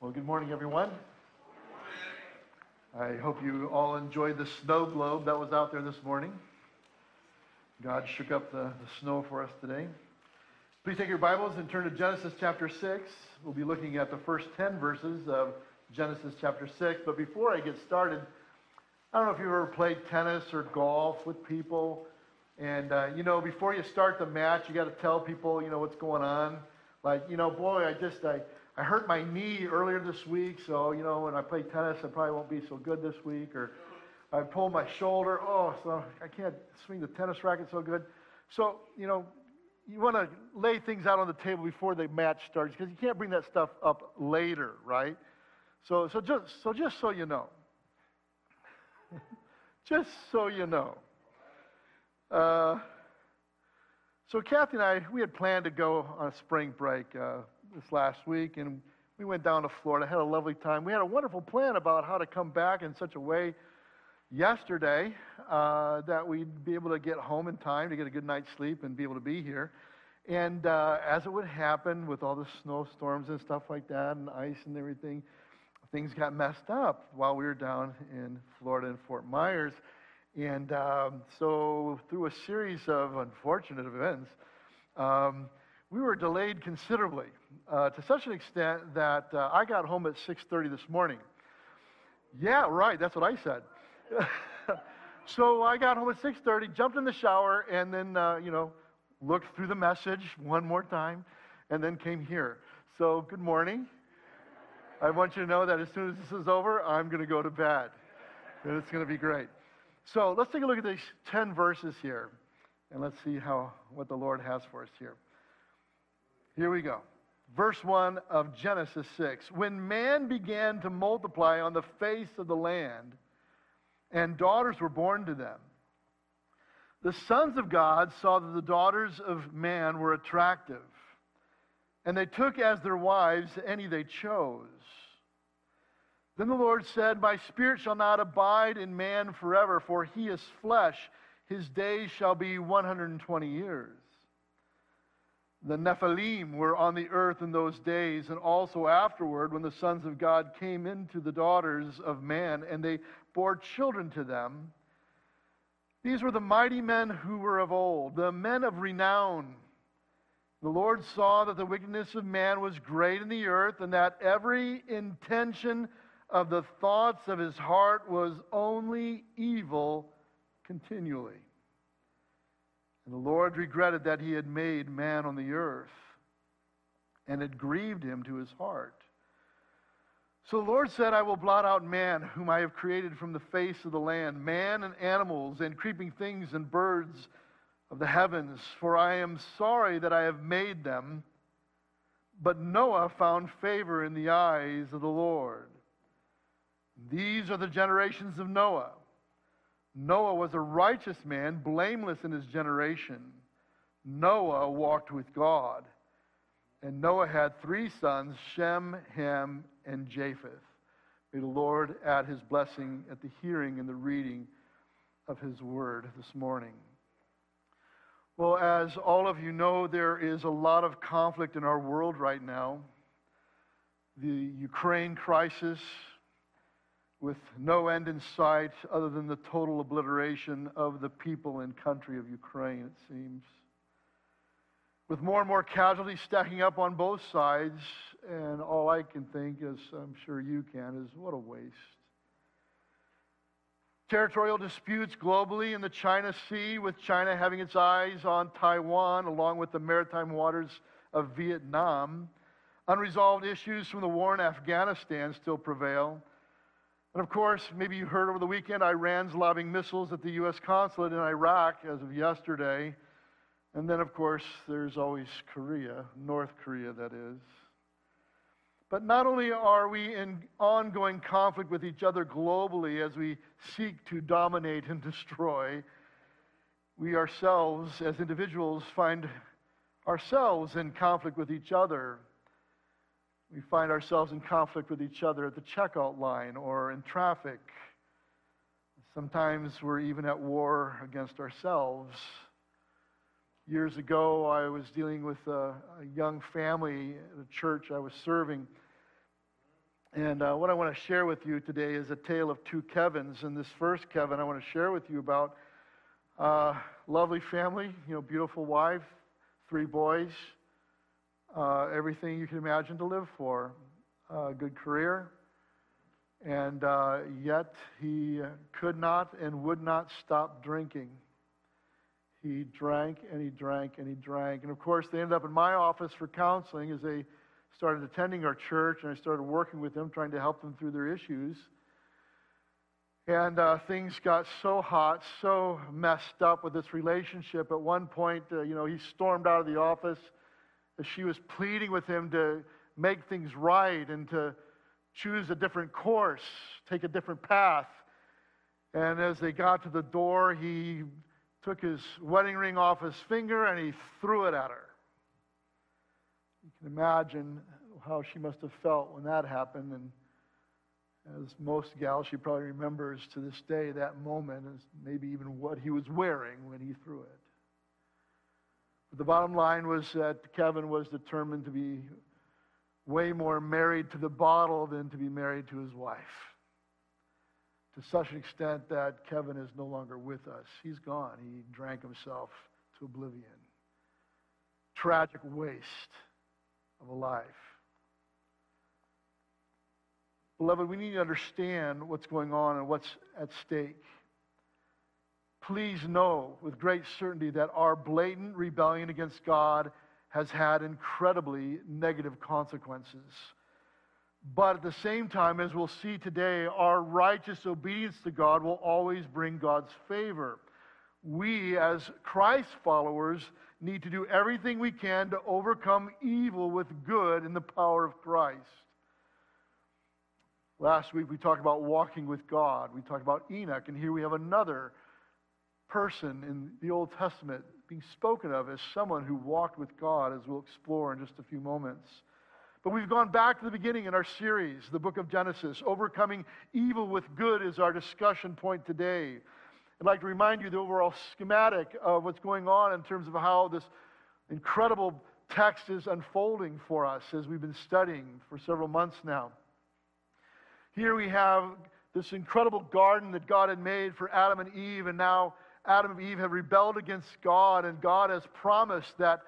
Well, good morning, everyone. I hope you all enjoyed the snow globe that was out there this morning. God shook up the, the snow for us today. Please take your Bibles and turn to Genesis chapter 6. We'll be looking at the first 10 verses of Genesis chapter 6. But before I get started, I don't know if you've ever played tennis or golf with people. And, uh, you know, before you start the match, you got to tell people, you know, what's going on. Like, you know, boy, I just, I, I hurt my knee earlier this week, so, you know, when I play tennis, I probably won't be so good this week. Or I pulled my shoulder, oh, so I can't swing the tennis racket so good. So, you know, you want to lay things out on the table before the match starts because you can't bring that stuff up later, right? So, so, just, so just so you know, just so you know. Uh, so Kathy and I, we had planned to go on a spring break uh, this last week, and we went down to Florida, had a lovely time. We had a wonderful plan about how to come back in such a way yesterday uh, that we'd be able to get home in time to get a good night's sleep and be able to be here. And uh, as it would happen with all the snowstorms and stuff like that, and ice and everything, things got messed up while we were down in Florida in Fort Myers. And um, so, through a series of unfortunate events, um, we were delayed considerably uh, to such an extent that uh, I got home at 6:30 this morning. Yeah, right. That's what I said. so I got home at 6:30, jumped in the shower, and then uh, you know looked through the message one more time, and then came here. So good morning. I want you to know that as soon as this is over, I'm going to go to bed, and it's going to be great. So let's take a look at these 10 verses here, and let's see how what the Lord has for us here. Here we go. Verse 1 of Genesis 6. When man began to multiply on the face of the land, and daughters were born to them, the sons of God saw that the daughters of man were attractive, and they took as their wives any they chose. Then the Lord said, My spirit shall not abide in man forever, for he is flesh. His days shall be 120 years. The Nephilim were on the earth in those days, and also afterward, when the sons of God came into the daughters of man, and they bore children to them. These were the mighty men who were of old, the men of renown. The Lord saw that the wickedness of man was great in the earth, and that every intention of the thoughts of his heart was only evil continually. And the Lord regretted that he had made man on the earth, and it grieved him to his heart. So the Lord said, I will blot out man, whom I have created from the face of the land, man and animals, and creeping things and birds of the heavens, for I am sorry that I have made them. But Noah found favor in the eyes of the Lord. These are the generations of Noah. Noah was a righteous man, blameless in his generation. Noah walked with God. And Noah had three sons Shem, Ham, and Japheth. May the Lord add his blessing at the hearing and the reading of his word this morning. Well, as all of you know, there is a lot of conflict in our world right now. The Ukraine crisis, with no end in sight other than the total obliteration of the people and country of Ukraine, it seems. With more and more casualties stacking up on both sides, and all I can think, as I'm sure you can, is what a waste. Territorial disputes globally in the China Sea, with China having its eyes on Taiwan along with the maritime waters of Vietnam. Unresolved issues from the war in Afghanistan still prevail. And of course, maybe you heard over the weekend, Iran's lobbing missiles at the U.S. consulate in Iraq as of yesterday. And then, of course, there's always Korea, North Korea, that is. But not only are we in ongoing conflict with each other globally as we seek to dominate and destroy, we ourselves, as individuals, find ourselves in conflict with each other we find ourselves in conflict with each other at the checkout line or in traffic. Sometimes we're even at war against ourselves. Years ago, I was dealing with a, a young family at a church I was serving. And uh, what I want to share with you today is a tale of two Kevins. And this first Kevin I want to share with you about uh, lovely family, you know, beautiful wife, three boys, uh, everything you can imagine to live for, a good career. And uh, yet he could not and would not stop drinking. He drank and he drank and he drank. And of course, they ended up in my office for counseling as they started attending our church, and I started working with them, trying to help them through their issues. And uh, things got so hot, so messed up with this relationship. At one point, uh, you know, he stormed out of the office she was pleading with him to make things right and to choose a different course, take a different path. And as they got to the door, he took his wedding ring off his finger and he threw it at her. You can imagine how she must have felt when that happened. And as most gals, she probably remembers to this day that moment as maybe even what he was wearing when he threw it. But the bottom line was that Kevin was determined to be way more married to the bottle than to be married to his wife. To such an extent that Kevin is no longer with us. He's gone. He drank himself to oblivion. Tragic waste of a life. Beloved, we need to understand what's going on and what's at stake. Please know with great certainty that our blatant rebellion against God has had incredibly negative consequences. But at the same time, as we'll see today, our righteous obedience to God will always bring God's favor. We, as Christ followers, need to do everything we can to overcome evil with good in the power of Christ. Last week we talked about walking with God. We talked about Enoch, and here we have another person in the Old Testament being spoken of as someone who walked with God, as we'll explore in just a few moments. But we've gone back to the beginning in our series, the book of Genesis. Overcoming evil with good is our discussion point today. I'd like to remind you the overall schematic of what's going on in terms of how this incredible text is unfolding for us as we've been studying for several months now. Here we have this incredible garden that God had made for Adam and Eve, and now Adam and Eve have rebelled against God, and God has promised that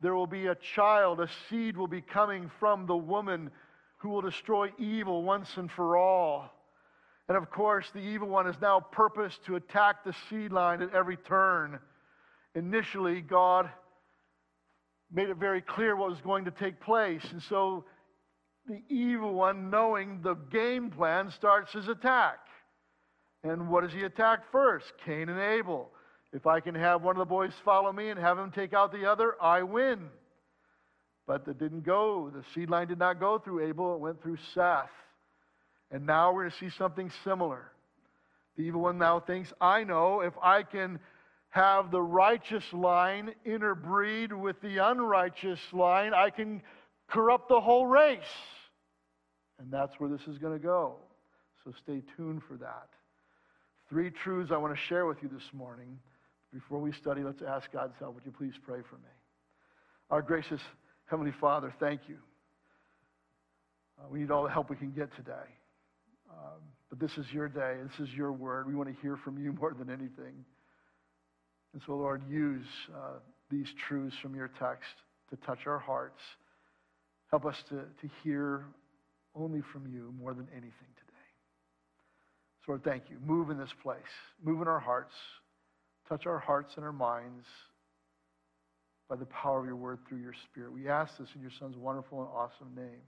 there will be a child, a seed will be coming from the woman who will destroy evil once and for all. And of course, the evil one is now purposed to attack the seed line at every turn. Initially, God made it very clear what was going to take place. And so the evil one, knowing the game plan, starts his attack. And what does he attack first? Cain and Abel. If I can have one of the boys follow me and have him take out the other, I win. But that didn't go. The seed line did not go through Abel, it went through Seth. And now we're going to see something similar. The evil one now thinks, I know if I can have the righteous line interbreed with the unrighteous line, I can corrupt the whole race. And that's where this is going to go. So stay tuned for that. Three truths I want to share with you this morning. Before we study, let's ask God's help. Would you please pray for me? Our gracious Heavenly Father, thank you. Uh, we need all the help we can get today. Um, but this is your day. This is your word. We want to hear from you more than anything. And so, Lord, use uh, these truths from your text to touch our hearts. Help us to, to hear only from you more than anything. So, Lord, thank you. Move in this place. Move in our hearts. Touch our hearts and our minds by the power of your word through your spirit. We ask this in your son's wonderful and awesome name.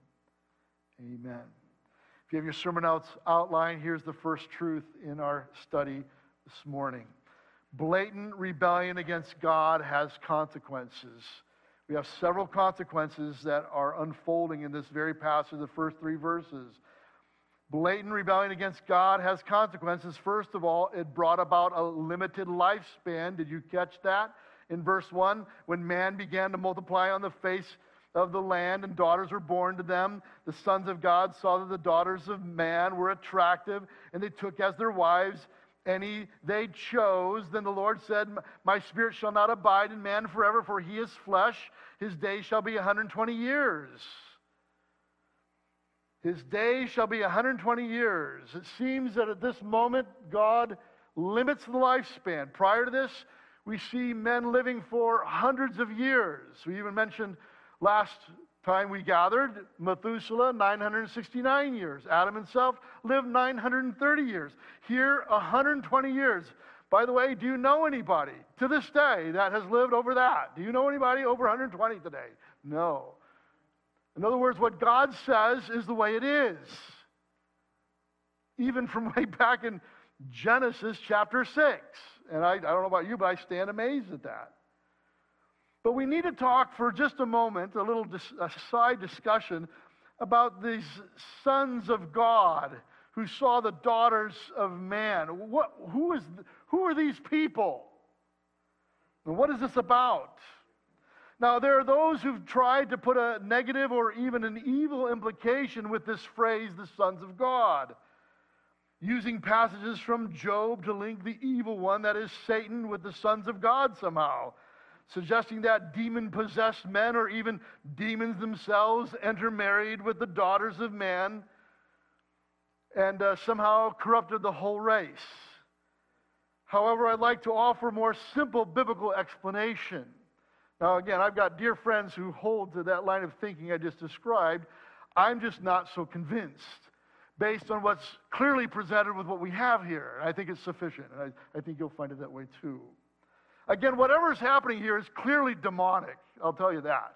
Amen. If you have your sermon notes outline, here's the first truth in our study this morning. Blatant rebellion against God has consequences. We have several consequences that are unfolding in this very passage, the first three verses. Blatant rebellion against God has consequences. First of all, it brought about a limited lifespan. Did you catch that? In verse 1, when man began to multiply on the face of the land, and daughters were born to them. The sons of God saw that the daughters of man were attractive, and they took as their wives any they chose. Then the Lord said, My spirit shall not abide in man forever, for he is flesh. His days shall be 120 years. His day shall be 120 years. It seems that at this moment, God limits the lifespan. Prior to this, we see men living for hundreds of years. We even mentioned last time we gathered Methuselah, 969 years. Adam himself lived 930 years. Here, 120 years. By the way, do you know anybody to this day that has lived over that? Do you know anybody over 120 today? No. In other words, what God says is the way it is. Even from way back in Genesis chapter 6. And I, I don't know about you, but I stand amazed at that. But we need to talk for just a moment, a little dis- a side discussion about these sons of God who saw the daughters of man. What, who, is, who are these people? And what is this about? Now, there are those who've tried to put a negative or even an evil implication with this phrase, the sons of God, using passages from Job to link the evil one, that is Satan, with the sons of God somehow, suggesting that demon possessed men or even demons themselves intermarried with the daughters of man and uh, somehow corrupted the whole race. However, I'd like to offer a more simple biblical explanation. Now, again, I've got dear friends who hold to that line of thinking I just described. I'm just not so convinced based on what's clearly presented with what we have here. I think it's sufficient, and I, I think you'll find it that way too. Again, whatever is happening here is clearly demonic. I'll tell you that.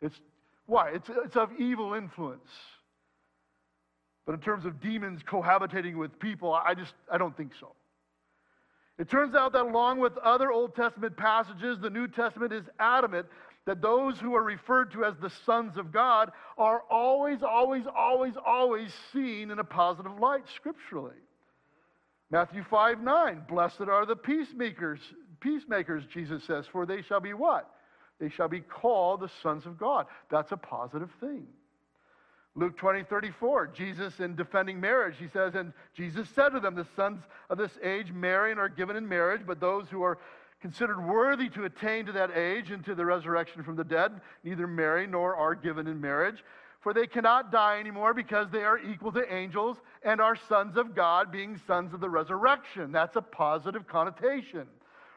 It's why? It's, it's of evil influence. But in terms of demons cohabitating with people, I just I don't think so. It turns out that along with other Old Testament passages, the New Testament is adamant that those who are referred to as the sons of God are always, always, always, always seen in a positive light scripturally. Matthew 5 9, blessed are the peacemakers, peacemakers, Jesus says, for they shall be what? They shall be called the sons of God. That's a positive thing. Luke 20, 34, Jesus in defending marriage, he says, And Jesus said to them, The sons of this age marry and are given in marriage, but those who are considered worthy to attain to that age and to the resurrection from the dead neither marry nor are given in marriage. For they cannot die anymore because they are equal to angels and are sons of God, being sons of the resurrection. That's a positive connotation.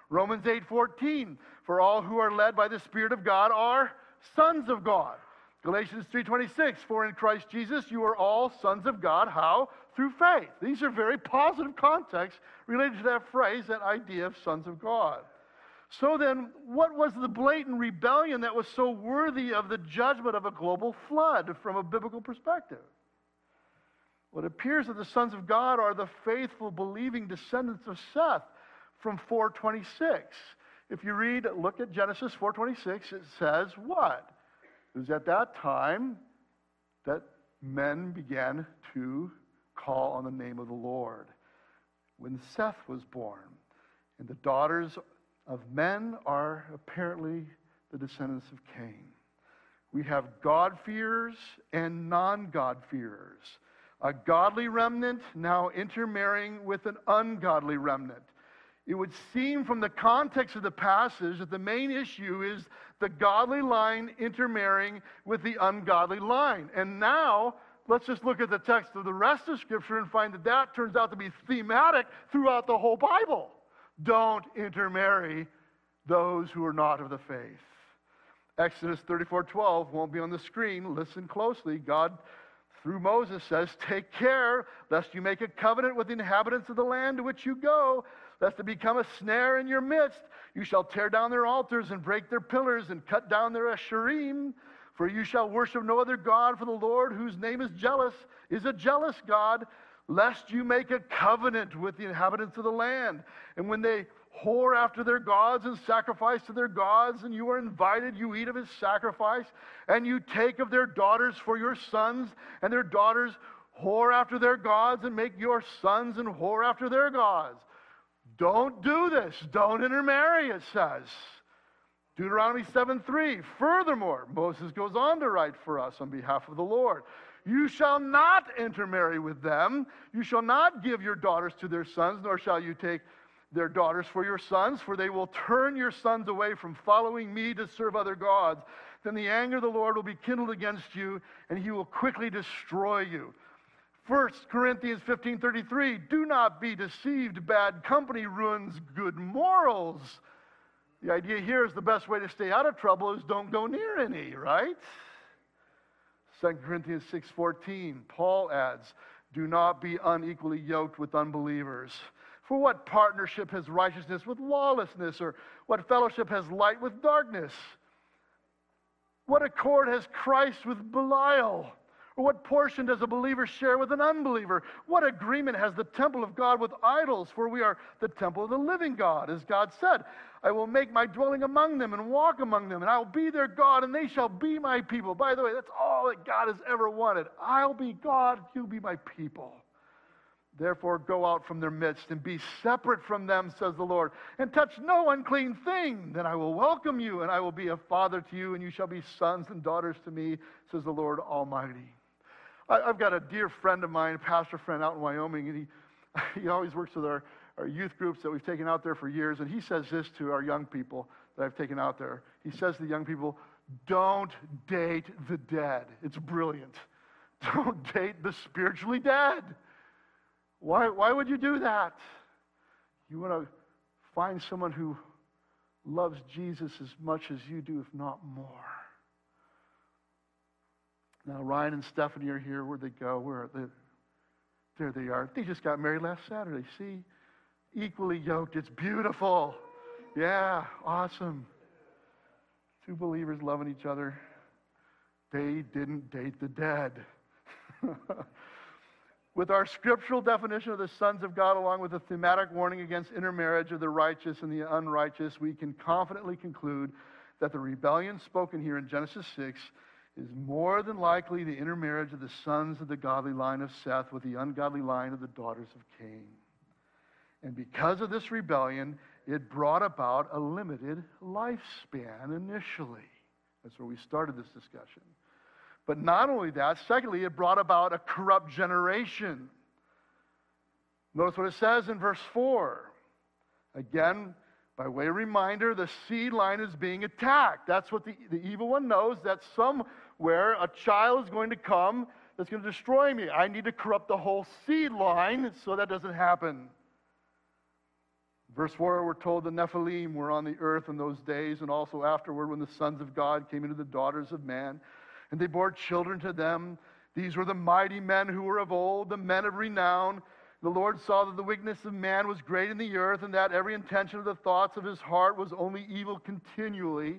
Romans 8:14, for all who are led by the Spirit of God are sons of God. Galatians 3:26, for in Christ Jesus you are all sons of God. How? Through faith. These are very positive contexts related to that phrase, that idea of sons of God. So then, what was the blatant rebellion that was so worthy of the judgment of a global flood from a biblical perspective? Well, it appears that the sons of God are the faithful, believing descendants of Seth from 426. If you read, look at Genesis 426, it says what? It was at that time that men began to call on the name of the Lord. When Seth was born, and the daughters of men are apparently the descendants of Cain. We have God-fearers and non God-fearers. A godly remnant now intermarrying with an ungodly remnant. It would seem from the context of the passage that the main issue is the godly line intermarrying with the ungodly line. And now, let's just look at the text of the rest of Scripture and find that that turns out to be thematic throughout the whole Bible. Don't intermarry those who are not of the faith. Exodus 34:12 won't be on the screen. Listen closely. God through Moses says, "Take care lest you make a covenant with the inhabitants of the land to which you go, lest it become a snare in your midst. You shall tear down their altars and break their pillars and cut down their asherim. For you shall worship no other God, for the Lord, whose name is jealous, is a jealous God, lest you make a covenant with the inhabitants of the land. And when they whore after their gods and sacrifice to their gods, and you are invited, you eat of his sacrifice, and you take of their daughters for your sons, and their daughters whore after their gods, and make your sons and whore after their gods. Don't do this. Don't intermarry, it says. Deuteronomy 7 3. Furthermore, Moses goes on to write for us on behalf of the Lord. You shall not intermarry with them. You shall not give your daughters to their sons, nor shall you take their daughters for your sons, for they will turn your sons away from following me to serve other gods. Then the anger of the Lord will be kindled against you, and he will quickly destroy you. 1 Corinthians 15:33 Do not be deceived bad company ruins good morals. The idea here is the best way to stay out of trouble is don't go near any, right? 2 Corinthians 6:14 Paul adds, "Do not be unequally yoked with unbelievers." For what partnership has righteousness with lawlessness, or what fellowship has light with darkness? What accord has Christ with Belial? What portion does a believer share with an unbeliever? What agreement has the temple of God with idols? For we are the temple of the living God, as God said. I will make my dwelling among them and walk among them, and I will be their God, and they shall be my people. By the way, that's all that God has ever wanted. I'll be God, you be my people. Therefore, go out from their midst and be separate from them, says the Lord, and touch no unclean thing. Then I will welcome you, and I will be a father to you, and you shall be sons and daughters to me, says the Lord Almighty. I, have got a dear friend of mine, a pastor friend out in Wyoming, and he, he always works with our, our youth groups that we've taken out there for years, and he says this to our young people that I've taken out there. He says to the young people, Don't date the dead. It's brilliant. Don't date the spiritually dead. Why, why would you do that? You want to find someone who loves Jesus as much as you do, if not more. Now, Ryan and Stephanie are here. Where'd they go? Where are they? There they are. They just got married last Saturday. See? Equally yoked. It's beautiful. Yeah, awesome. Two believers loving each other. They didn't date the dead. With our scriptural definition of the sons of God, along with a thematic warning against intermarriage of the righteous and the unrighteous, we can confidently conclude that the rebellion spoken here in Genesis 6 is more than likely the intermarriage of the sons of the godly line of Seth with the ungodly line of the daughters of Cain. And because of this rebellion, it brought about a limited lifespan initially. That's where we started this discussion. But not only that, secondly, it brought about a corrupt generation. Notice what it says in verse 4. Again, by way of reminder, the seed line is being attacked. That's what the, the evil one knows, that somewhere a child is going to come that's going to destroy me. I need to corrupt the whole seed line so that doesn't happen. Verse 4, we're told the Nephilim were on the earth in those days, and also afterward when the sons of God came into the daughters of man and they bore children to them. These were the mighty men who were of old, the men of renown. The Lord saw that the weakness of man was great in the earth, and that every intention of the thoughts of his heart was only evil continually.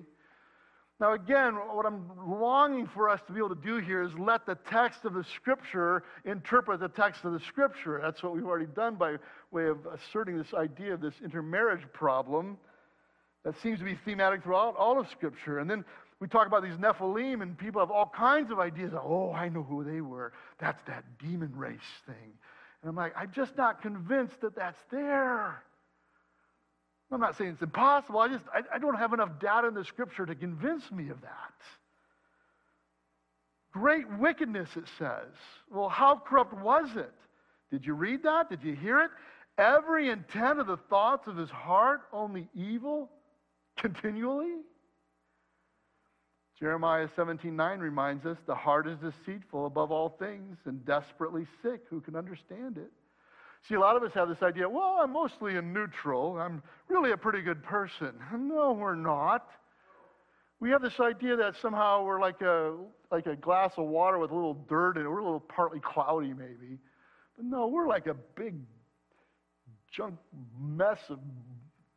Now, again, what I'm longing for us to be able to do here is let the text of the Scripture interpret the text of the Scripture. That's what we've already done by way of asserting this idea of this intermarriage problem that seems to be thematic throughout all of Scripture. And then we talk about these Nephilim, and people have all kinds of ideas. Oh, I know who they were. That's that demon race thing. And I'm like, I'm just not convinced that that's there. I'm not saying it's impossible. I just I, I don't have enough data in the scripture to convince me of that. Great wickedness, it says. Well, how corrupt was it? Did you read that? Did you hear it? Every intent of the thoughts of his heart, only evil continually? Jeremiah 17:9 reminds us the heart is deceitful above all things and desperately sick. Who can understand it? See, a lot of us have this idea, well, I'm mostly a neutral. I'm really a pretty good person. No, we're not. We have this idea that somehow we're like a, like a glass of water with a little dirt in it. We're a little partly cloudy, maybe. But no, we're like a big junk mess of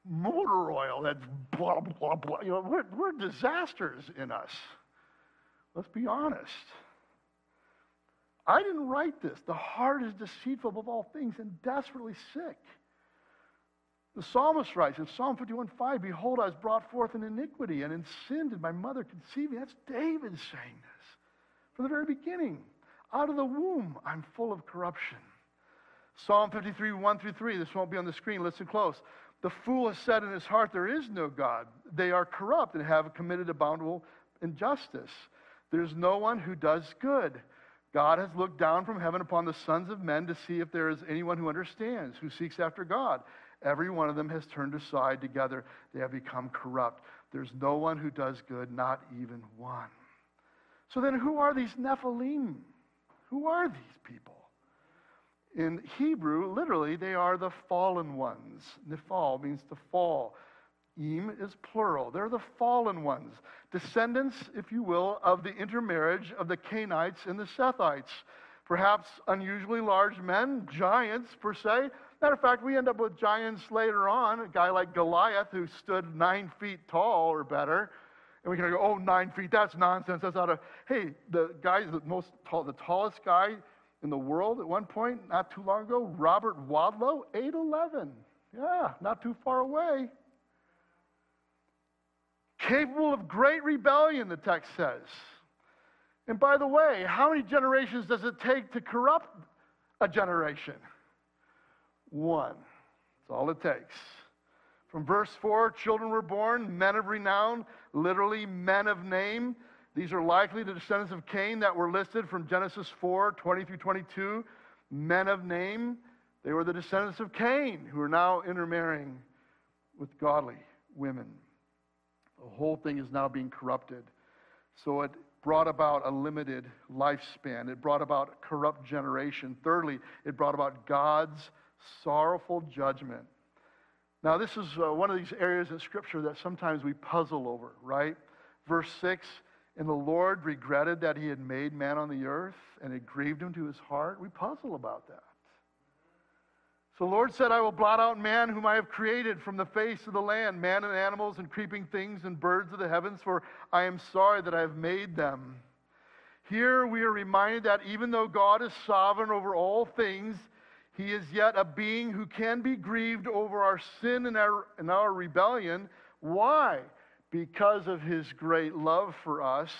motor oil that's blah, blah, blah. You know, we're, we're disasters in us. Let's be honest. I didn't write this. The heart is deceitful above all things and desperately sick. The psalmist writes in Psalm 51:5, Behold, I was brought forth in iniquity, and in sin did my mother conceive me. That's David saying this from the very beginning. Out of the womb, I'm full of corruption. Psalm 53, 1 through 3. This won't be on the screen. Listen close. The fool has said in his heart, There is no God. They are corrupt and have committed abominable injustice. There's no one who does good. God has looked down from heaven upon the sons of men to see if there is anyone who understands, who seeks after God. Every one of them has turned aside together. They have become corrupt. There's no one who does good, not even one. So then, who are these Nephilim? Who are these people? In Hebrew, literally, they are the fallen ones. Nephal means to fall. Im is plural. They're the fallen ones, descendants, if you will, of the intermarriage of the Canaanites and the Sethites. Perhaps unusually large men, giants per se. Matter of fact, we end up with giants later on. A guy like Goliath, who stood nine feet tall or better. And we can go, oh, nine feet, that's nonsense. That's out of. Hey, the guy, the most tall, the tallest guy in the world at one point, not too long ago, Robert Wadlow, 8'11. Yeah, not too far away capable of great rebellion, the text says. And by the way, how many generations does it take to corrupt a generation? One. That's all it takes. From verse 4, children were born, men of renown, literally men of name. These are likely the descendants of Cain that were listed from Genesis 4 20 through 22. Men of name. They were the descendants of Cain who are now intermarrying with godly women. The whole thing is now being corrupted. So it brought about a limited lifespan. It brought about a corrupt generation. Thirdly, it brought about God's sorrowful judgment. Now, this is uh, one of these areas in Scripture that sometimes we puzzle over, right? Verse 6 And the Lord regretted that he had made man on the earth, and it grieved him to his heart. We puzzle about that. So the Lord said, I will blot out man whom I have created from the face of the land, man and animals and creeping things and birds of the heavens, for I am sorry that I have made them. Here we are reminded that even though God is sovereign over all things, he is yet a being who can be grieved over our sin and our, and our rebellion. Why? Because of his great love for us.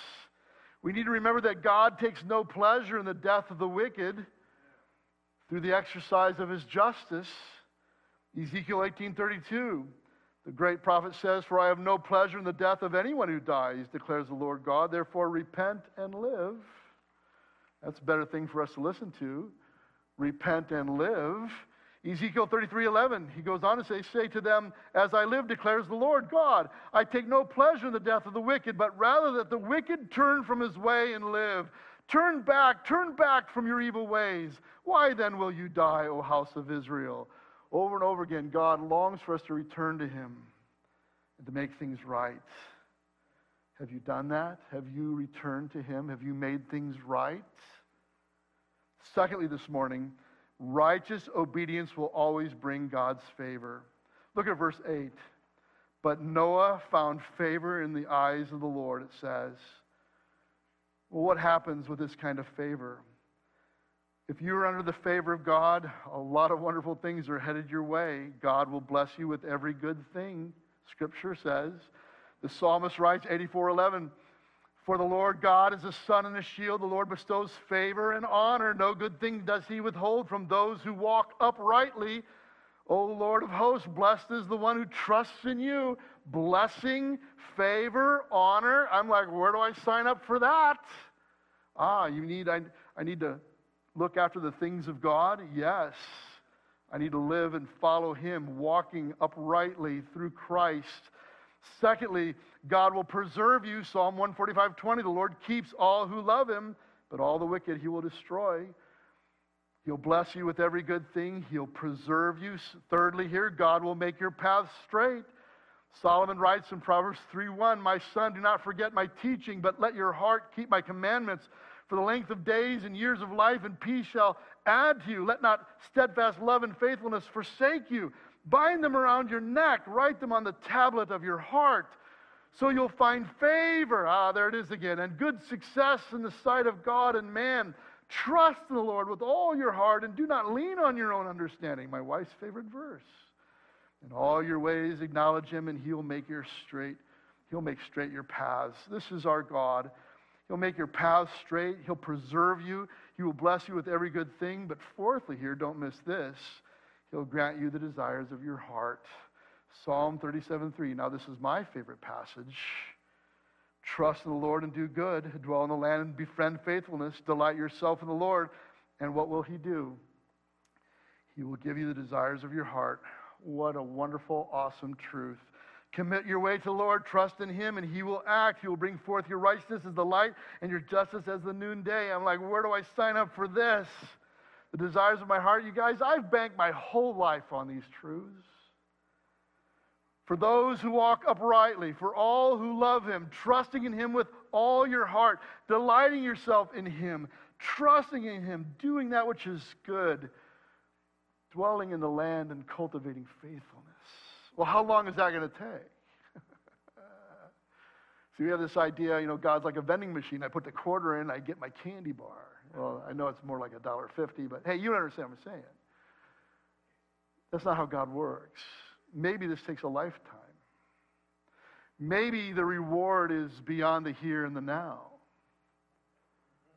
We need to remember that God takes no pleasure in the death of the wicked through the exercise of his justice. Ezekiel 18:32, the great prophet says, "For I have no pleasure in the death of anyone who dies," declares the Lord God. Therefore repent and live. That's a better thing for us to listen to. Repent and live. Ezekiel 33:11, he goes on to say, "Say to them, as I live declares the Lord God, I take no pleasure in the death of the wicked, but rather that the wicked turn from his way and live." Turn back, turn back from your evil ways. Why then will you die, O house of Israel? Over and over again, God longs for us to return to Him and to make things right. Have you done that? Have you returned to Him? Have you made things right? Secondly, this morning, righteous obedience will always bring God's favor. Look at verse 8. But Noah found favor in the eyes of the Lord, it says. Well, what happens with this kind of favor? If you're under the favor of God, a lot of wonderful things are headed your way. God will bless you with every good thing, Scripture says. The psalmist writes, 84:11, For the Lord God is a sun and a shield. The Lord bestows favor and honor. No good thing does he withhold from those who walk uprightly. O Lord of hosts, blessed is the one who trusts in you blessing, favor, honor. I'm like, where do I sign up for that? Ah, you need, I, I need to look after the things of God? Yes. I need to live and follow Him, walking uprightly through Christ. Secondly, God will preserve you. Psalm 145 20. The Lord keeps all who love Him, but all the wicked He will destroy. He'll bless you with every good thing. He'll preserve you. Thirdly, here, God will make your path straight. Solomon writes in Proverbs 3:1, "My son, do not forget my teaching, but let your heart keep my commandments. For the length of days and years of life and peace shall add to you. Let not steadfast love and faithfulness forsake you. Bind them around your neck, write them on the tablet of your heart." So you'll find favor. Ah, there it is again. And good success in the sight of God and man. Trust in the Lord with all your heart and do not lean on your own understanding. My wife's favorite verse. In all your ways, acknowledge him, and he'll make your straight. He'll make straight your paths. This is our God. He'll make your paths straight. He'll preserve you. He will bless you with every good thing. But fourthly, here, don't miss this. He'll grant you the desires of your heart. Psalm 37 3. Now, this is my favorite passage. Trust in the Lord and do good. Dwell in the land and befriend faithfulness. Delight yourself in the Lord. And what will He do? He will give you the desires of your heart. What a wonderful, awesome truth. Commit your way to the Lord, trust in Him, and He will act. He will bring forth your righteousness as the light and your justice as the noonday. I'm like, where do I sign up for this? The desires of my heart, you guys, I've banked my whole life on these truths. For those who walk uprightly, for all who love Him, trusting in Him with all your heart, delighting yourself in Him, trusting in Him, doing that which is good, dwelling in the land and cultivating faithfulness. Well, how long is that going to take? See, we have this idea, you know, God's like a vending machine. I put the quarter in, I get my candy bar. Well, I know it's more like a dollar fifty, but hey, you understand what I'm saying. That's not how God works. Maybe this takes a lifetime. Maybe the reward is beyond the here and the now.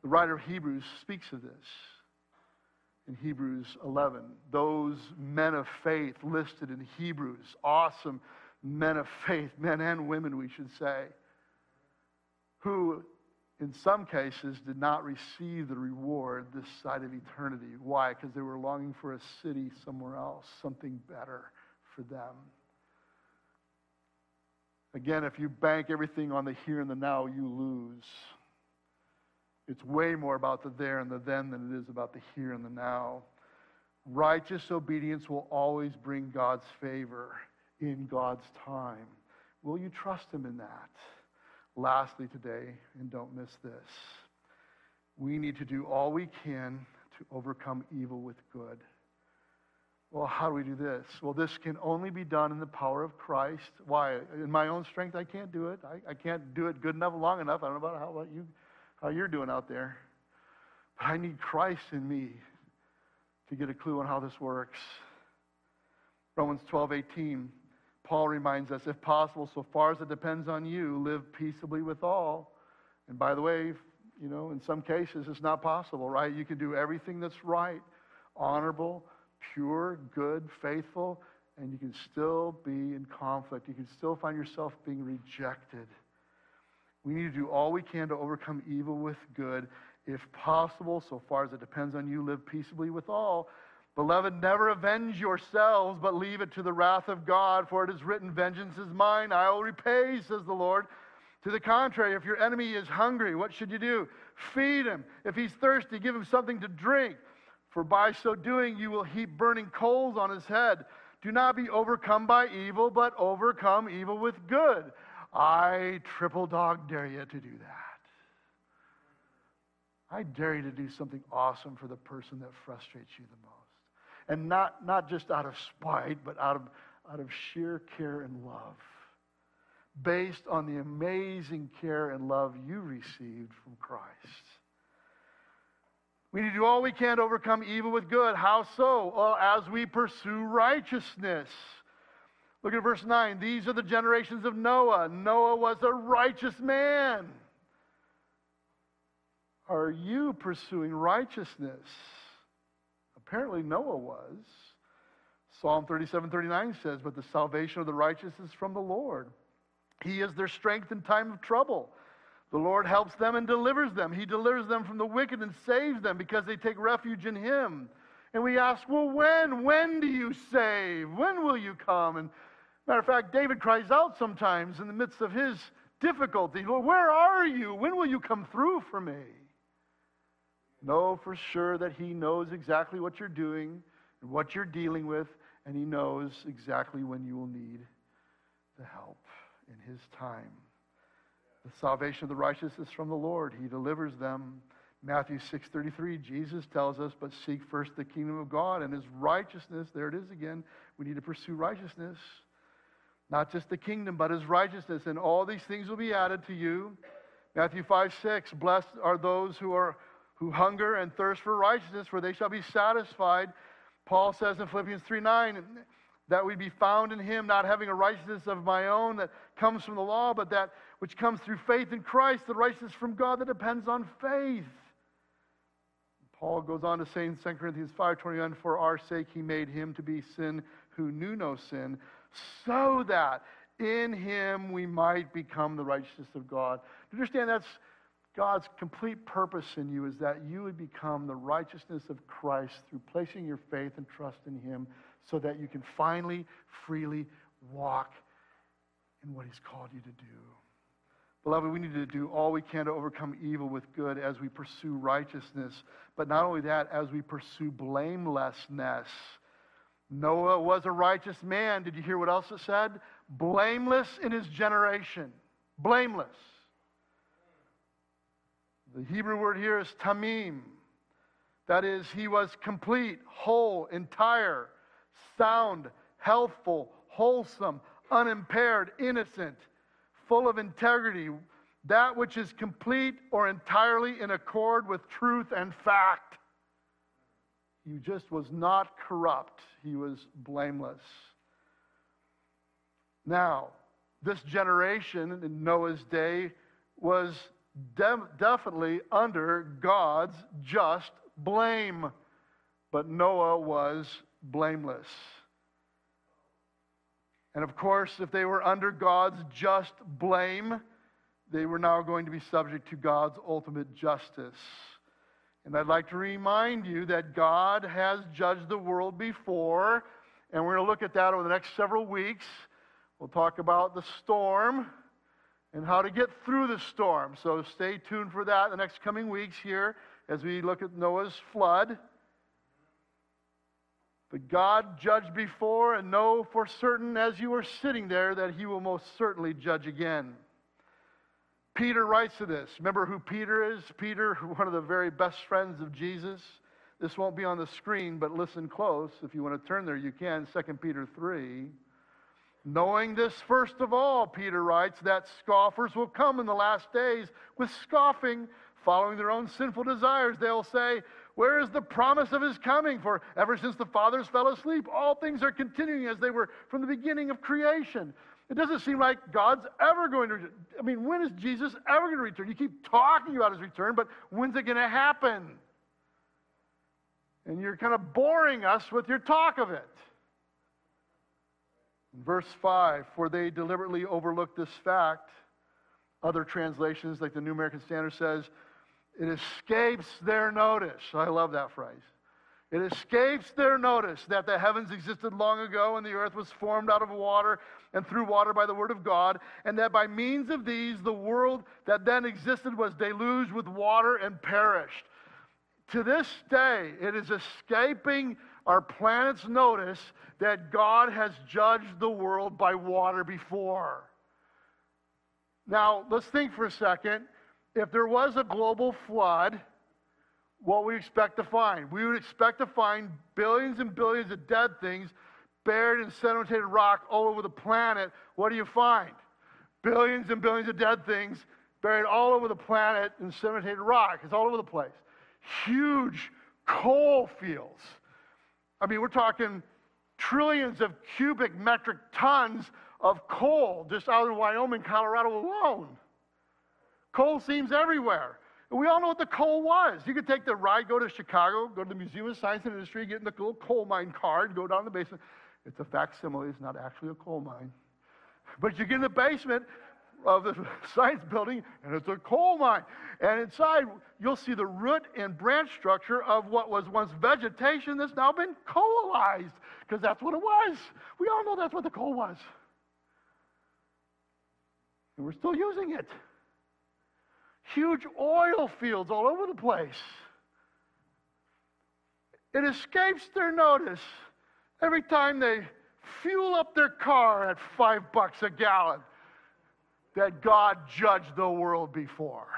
The writer of Hebrews speaks of this in Hebrews 11. Those men of faith listed in Hebrews, awesome men of faith, men and women, we should say, who in some cases did not receive the reward this side of eternity. Why? Because they were longing for a city somewhere else, something better for them. Again, if you bank everything on the here and the now, you lose. It's way more about the there and the then than it is about the here and the now. Righteous obedience will always bring God's favor in God's time. Will you trust Him in that? Lastly, today, and don't miss this, we need to do all we can to overcome evil with good. Well, how do we do this? Well, this can only be done in the power of Christ. Why? In my own strength, I can't do it. I, I can't do it good enough, long enough. I don't know about how about you how you're doing out there. But I need Christ in me to get a clue on how this works. Romans 12, 18, Paul reminds us, if possible, so far as it depends on you, live peaceably with all. And by the way, you know, in some cases it's not possible, right? You can do everything that's right, honorable, pure, good, faithful, and you can still be in conflict. You can still find yourself being rejected. We need to do all we can to overcome evil with good. If possible, so far as it depends on you, live peaceably with all. Beloved, never avenge yourselves, but leave it to the wrath of God, for it is written, Vengeance is mine, I will repay, says the Lord. To the contrary, if your enemy is hungry, what should you do? Feed him. If he's thirsty, give him something to drink, for by so doing you will heap burning coals on his head. Do not be overcome by evil, but overcome evil with good. I triple dog dare you to do that. I dare you to do something awesome for the person that frustrates you the most. And not, not just out of spite, but out of, out of sheer care and love. Based on the amazing care and love you received from Christ. We need to do all we can to overcome evil with good. How so? Well, as we pursue righteousness. Look at verse 9. These are the generations of Noah. Noah was a righteous man. Are you pursuing righteousness? Apparently, Noah was. Psalm 37 39 says, But the salvation of the righteous is from the Lord. He is their strength in time of trouble. The Lord helps them and delivers them. He delivers them from the wicked and saves them because they take refuge in Him. And we ask, Well, when? When do you save? When will you come? And Matter of fact, David cries out sometimes in the midst of his difficulty Lord, where are you? When will you come through for me? Know for sure that he knows exactly what you're doing and what you're dealing with, and he knows exactly when you will need the help in his time. The salvation of the righteous is from the Lord. He delivers them. Matthew 6:33 Jesus tells us, "But seek first the kingdom of God and his righteousness." There it is again. We need to pursue righteousness. Not just the kingdom, but his righteousness. And all these things will be added to you. Matthew 5 6. Blessed are those who are who hunger and thirst for righteousness, for they shall be satisfied. Paul says in Philippians 3 9 that we be found in him, not having a righteousness of my own that comes from the law, but that which comes through faith in Christ, the righteousness from God that depends on faith. Paul goes on to say in 2 Corinthians 5:21, "For our sake he made him to be sin who knew no sin, so that in him we might become the righteousness of God. Understand that's God's complete purpose in you is that you would become the righteousness of Christ through placing your faith and trust in Him so that you can finally, freely walk in what He's called you to do. Beloved, we need to do all we can to overcome evil with good as we pursue righteousness. But not only that, as we pursue blamelessness. Noah was a righteous man. Did you hear what else it said? Blameless in his generation. Blameless. The Hebrew word here is tamim. That is, he was complete, whole, entire, sound, healthful, wholesome, unimpaired, innocent, full of integrity, that which is complete or entirely in accord with truth and fact. He just was not corrupt, he was blameless. Now, this generation in Noah's day was de- definitely under God's just blame, but Noah was blameless. And of course, if they were under God's just blame, they were now going to be subject to God's ultimate justice. And I'd like to remind you that God has judged the world before, and we're going to look at that over the next several weeks. We'll talk about the storm and how to get through the storm. So stay tuned for that the next coming weeks here as we look at Noah's flood. But God judged before and know for certain as you are sitting there that he will most certainly judge again. Peter writes to this. Remember who Peter is? Peter, one of the very best friends of Jesus. This won't be on the screen, but listen close. If you want to turn there, you can. 2 Peter 3. Knowing this, first of all, Peter writes, that scoffers will come in the last days with scoffing, following their own sinful desires. They'll say, where is the promise of his coming? For ever since the fathers fell asleep, all things are continuing as they were from the beginning of creation. It doesn't seem like God's ever going to. I mean, when is Jesus ever going to return? You keep talking about his return, but when's it going to happen? And you're kind of boring us with your talk of it. Verse 5 For they deliberately overlooked this fact. Other translations, like the New American Standard, says, it escapes their notice. I love that phrase. It escapes their notice that the heavens existed long ago and the earth was formed out of water and through water by the word of God, and that by means of these the world that then existed was deluged with water and perished. To this day, it is escaping our planet's notice that God has judged the world by water before. Now, let's think for a second if there was a global flood, what we expect to find? We would expect to find billions and billions of dead things buried in sedimentated rock all over the planet. What do you find? Billions and billions of dead things buried all over the planet in sedimentated rock. It's all over the place. Huge coal fields. I mean, we're talking trillions of cubic metric tons of coal just out in Wyoming, Colorado alone. Coal seams everywhere. We all know what the coal was. You could take the ride, go to Chicago, go to the Museum of Science and Industry, get in the little coal mine car, and go down the basement. It's a facsimile, it's not actually a coal mine. But you get in the basement of the science building, and it's a coal mine. And inside, you'll see the root and branch structure of what was once vegetation that's now been coalized, because that's what it was. We all know that's what the coal was. And we're still using it huge oil fields all over the place. It escapes their notice every time they fuel up their car at five bucks a gallon that God judged the world before.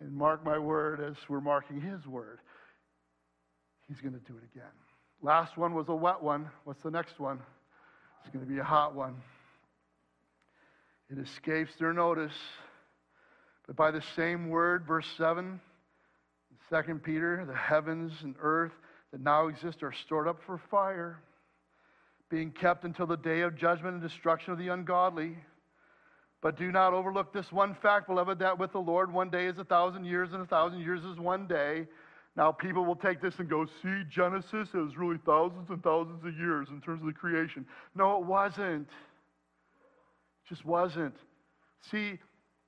And mark my word as we're marking his word, he's going to do it again. Last one was a wet one. What's the next one? It's going to be a hot one. It escapes their notice but by the same word, verse 7, 2 Peter, the heavens and earth that now exist are stored up for fire, being kept until the day of judgment and destruction of the ungodly. But do not overlook this one fact, beloved, that with the Lord one day is a thousand years, and a thousand years is one day. Now, people will take this and go, see, Genesis, it was really thousands and thousands of years in terms of the creation. No, it wasn't. It just wasn't. See,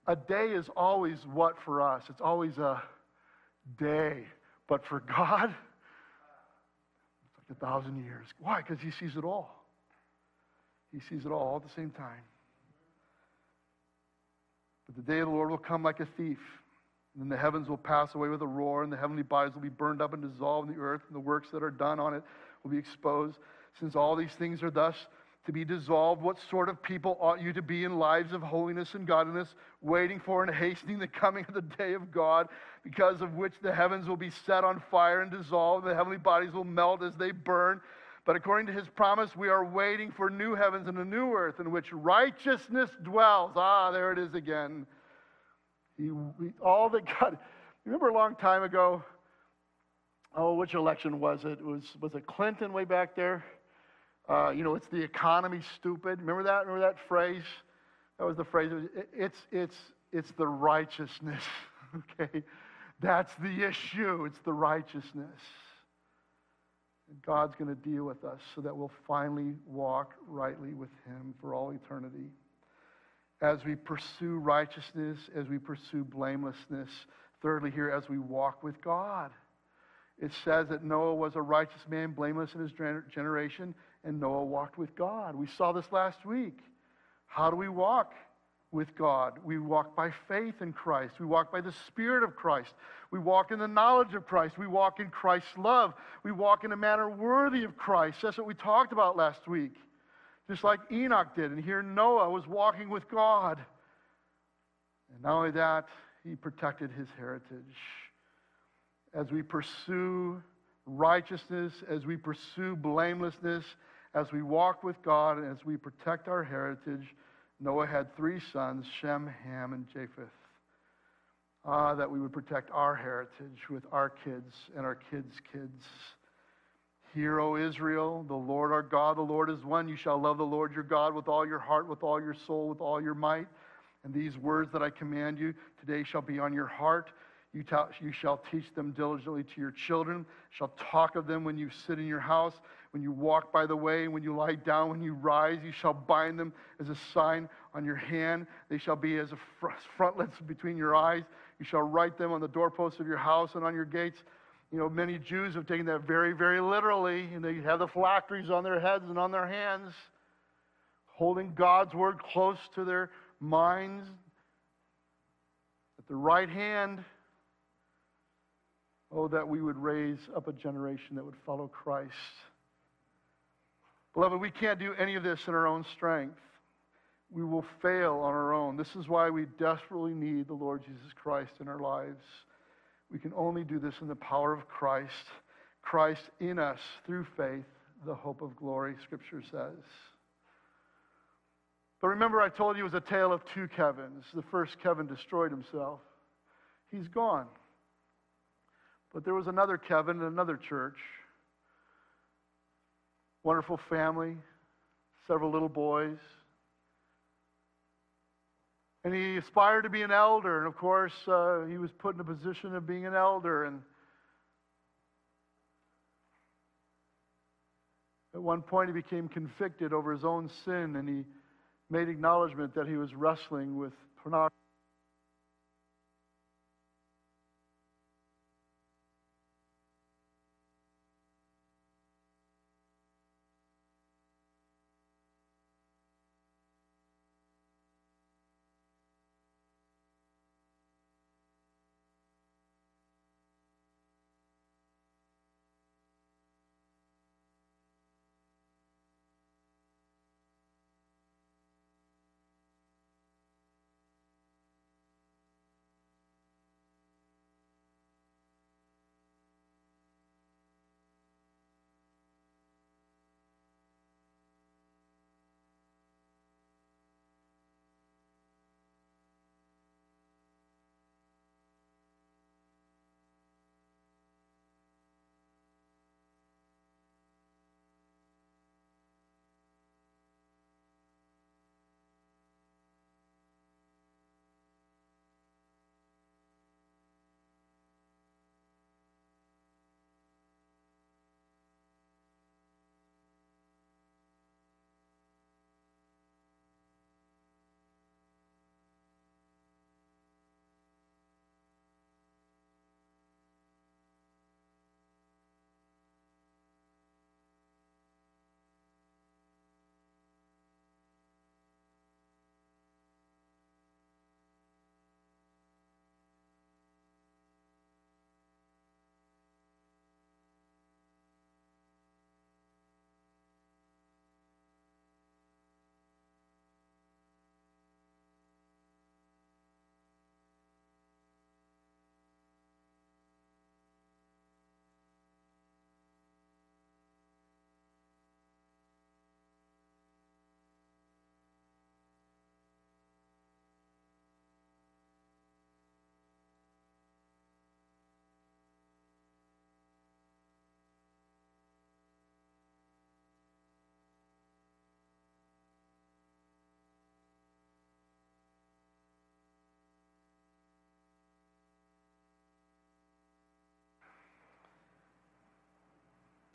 A day is always what for us? It's always a day. But for God, it's like a thousand years. Why? Because He sees it all. He sees it all at the same time. But the day of the Lord will come like a thief. And then the heavens will pass away with a roar, and the heavenly bodies will be burned up and dissolved in the earth, and the works that are done on it will be exposed. Since all these things are thus to be dissolved, what sort of people ought you to be in lives of holiness and godliness, waiting for and hastening the coming of the day of God, because of which the heavens will be set on fire and dissolved, and the heavenly bodies will melt as they burn? But according to his promise, we are waiting for new heavens and a new earth in which righteousness dwells. Ah, there it is again. He, all that God. Remember a long time ago? Oh, which election was it? it was was it Clinton way back there? Uh, you know, it's the economy, stupid. Remember that? Remember that phrase? That was the phrase. It, it's it's it's the righteousness. okay, that's the issue. It's the righteousness. And God's going to deal with us so that we'll finally walk rightly with Him for all eternity as we pursue righteousness, as we pursue blamelessness. Thirdly, here, as we walk with God. It says that Noah was a righteous man, blameless in his generation, and Noah walked with God. We saw this last week. How do we walk with God? We walk by faith in Christ. We walk by the Spirit of Christ. We walk in the knowledge of Christ. We walk in Christ's love. We walk in a manner worthy of Christ. That's what we talked about last week just like Enoch did. And here Noah was walking with God. And not only that, he protected his heritage. As we pursue righteousness, as we pursue blamelessness, as we walk with God, and as we protect our heritage, Noah had three sons Shem, Ham, and Japheth. Ah, that we would protect our heritage with our kids and our kids' kids. Hear, O Israel, the Lord our God, the Lord is one. You shall love the Lord your God with all your heart, with all your soul, with all your might. And these words that I command you today shall be on your heart. You, ta- you shall teach them diligently to your children, shall talk of them when you sit in your house, when you walk by the way, when you lie down, when you rise. You shall bind them as a sign on your hand. They shall be as a frontlets between your eyes. You shall write them on the doorposts of your house and on your gates. You know, many Jews have taken that very, very literally, and they have the phylacteries on their heads and on their hands, holding God's word close to their minds. At the right hand, oh, that we would raise up a generation that would follow Christ. Beloved, we can't do any of this in our own strength. We will fail on our own. This is why we desperately need the Lord Jesus Christ in our lives. We can only do this in the power of Christ. Christ in us through faith, the hope of glory, Scripture says. But remember, I told you it was a tale of two Kevins. The first Kevin destroyed himself, he's gone. But there was another Kevin in another church. Wonderful family, several little boys. And he aspired to be an elder. And of course, uh, he was put in a position of being an elder. And at one point, he became convicted over his own sin. And he made acknowledgement that he was wrestling with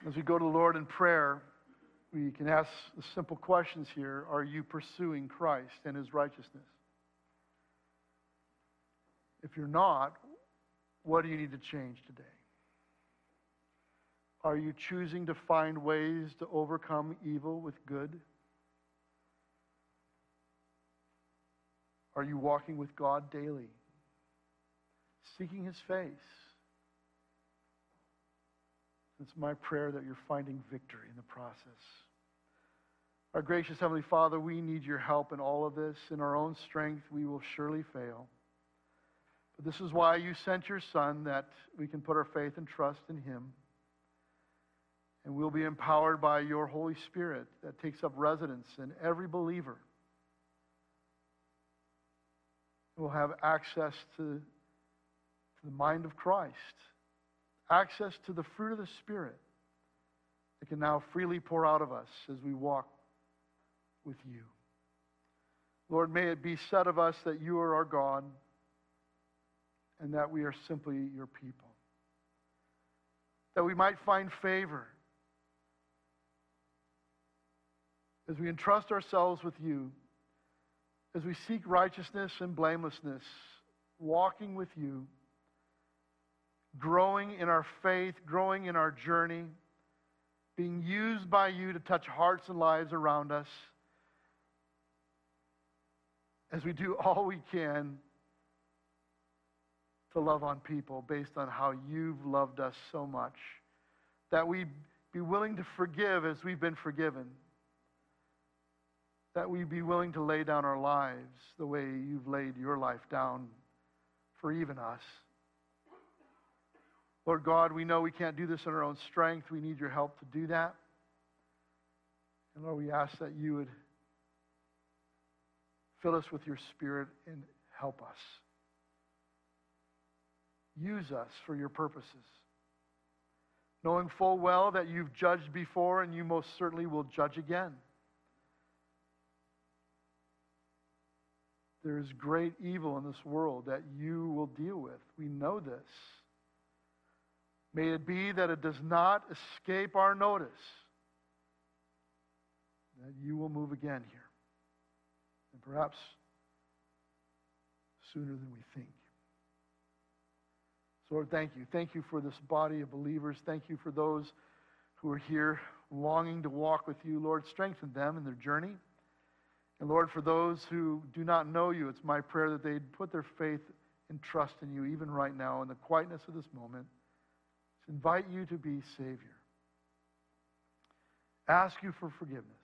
As we go to the Lord in prayer, we can ask the simple questions here Are you pursuing Christ and his righteousness? If you're not, what do you need to change today? Are you choosing to find ways to overcome evil with good? Are you walking with God daily, seeking his face? It's my prayer that you're finding victory in the process. Our gracious Heavenly Father, we need your help in all of this. In our own strength, we will surely fail. But this is why you sent your Son, that we can put our faith and trust in him. And we'll be empowered by your Holy Spirit that takes up residence in every believer. We'll have access to, to the mind of Christ, access to the fruit of the Spirit that can now freely pour out of us as we walk with you. Lord, may it be said of us that you are our God and that we are simply your people. That we might find favor as we entrust ourselves with you, as we seek righteousness and blamelessness, walking with you, growing in our faith, growing in our journey, being used by you to touch hearts and lives around us, as we do all we can to love on people based on how you've loved us so much, that we be willing to forgive as we've been forgiven that we be willing to lay down our lives the way you've laid your life down for even us. Lord God, we know we can't do this in our own strength. We need your help to do that. And Lord, we ask that you would fill us with your spirit and help us. Use us for your purposes. Knowing full well that you've judged before and you most certainly will judge again. There is great evil in this world that you will deal with. We know this. May it be that it does not escape our notice, that you will move again here. And perhaps sooner than we think. So, Lord, thank you. Thank you for this body of believers. Thank you for those who are here longing to walk with you. Lord, strengthen them in their journey. And Lord, for those who do not know you, it's my prayer that they'd put their faith and trust in you even right now in the quietness of this moment. Invite you to be Savior. Ask you for forgiveness.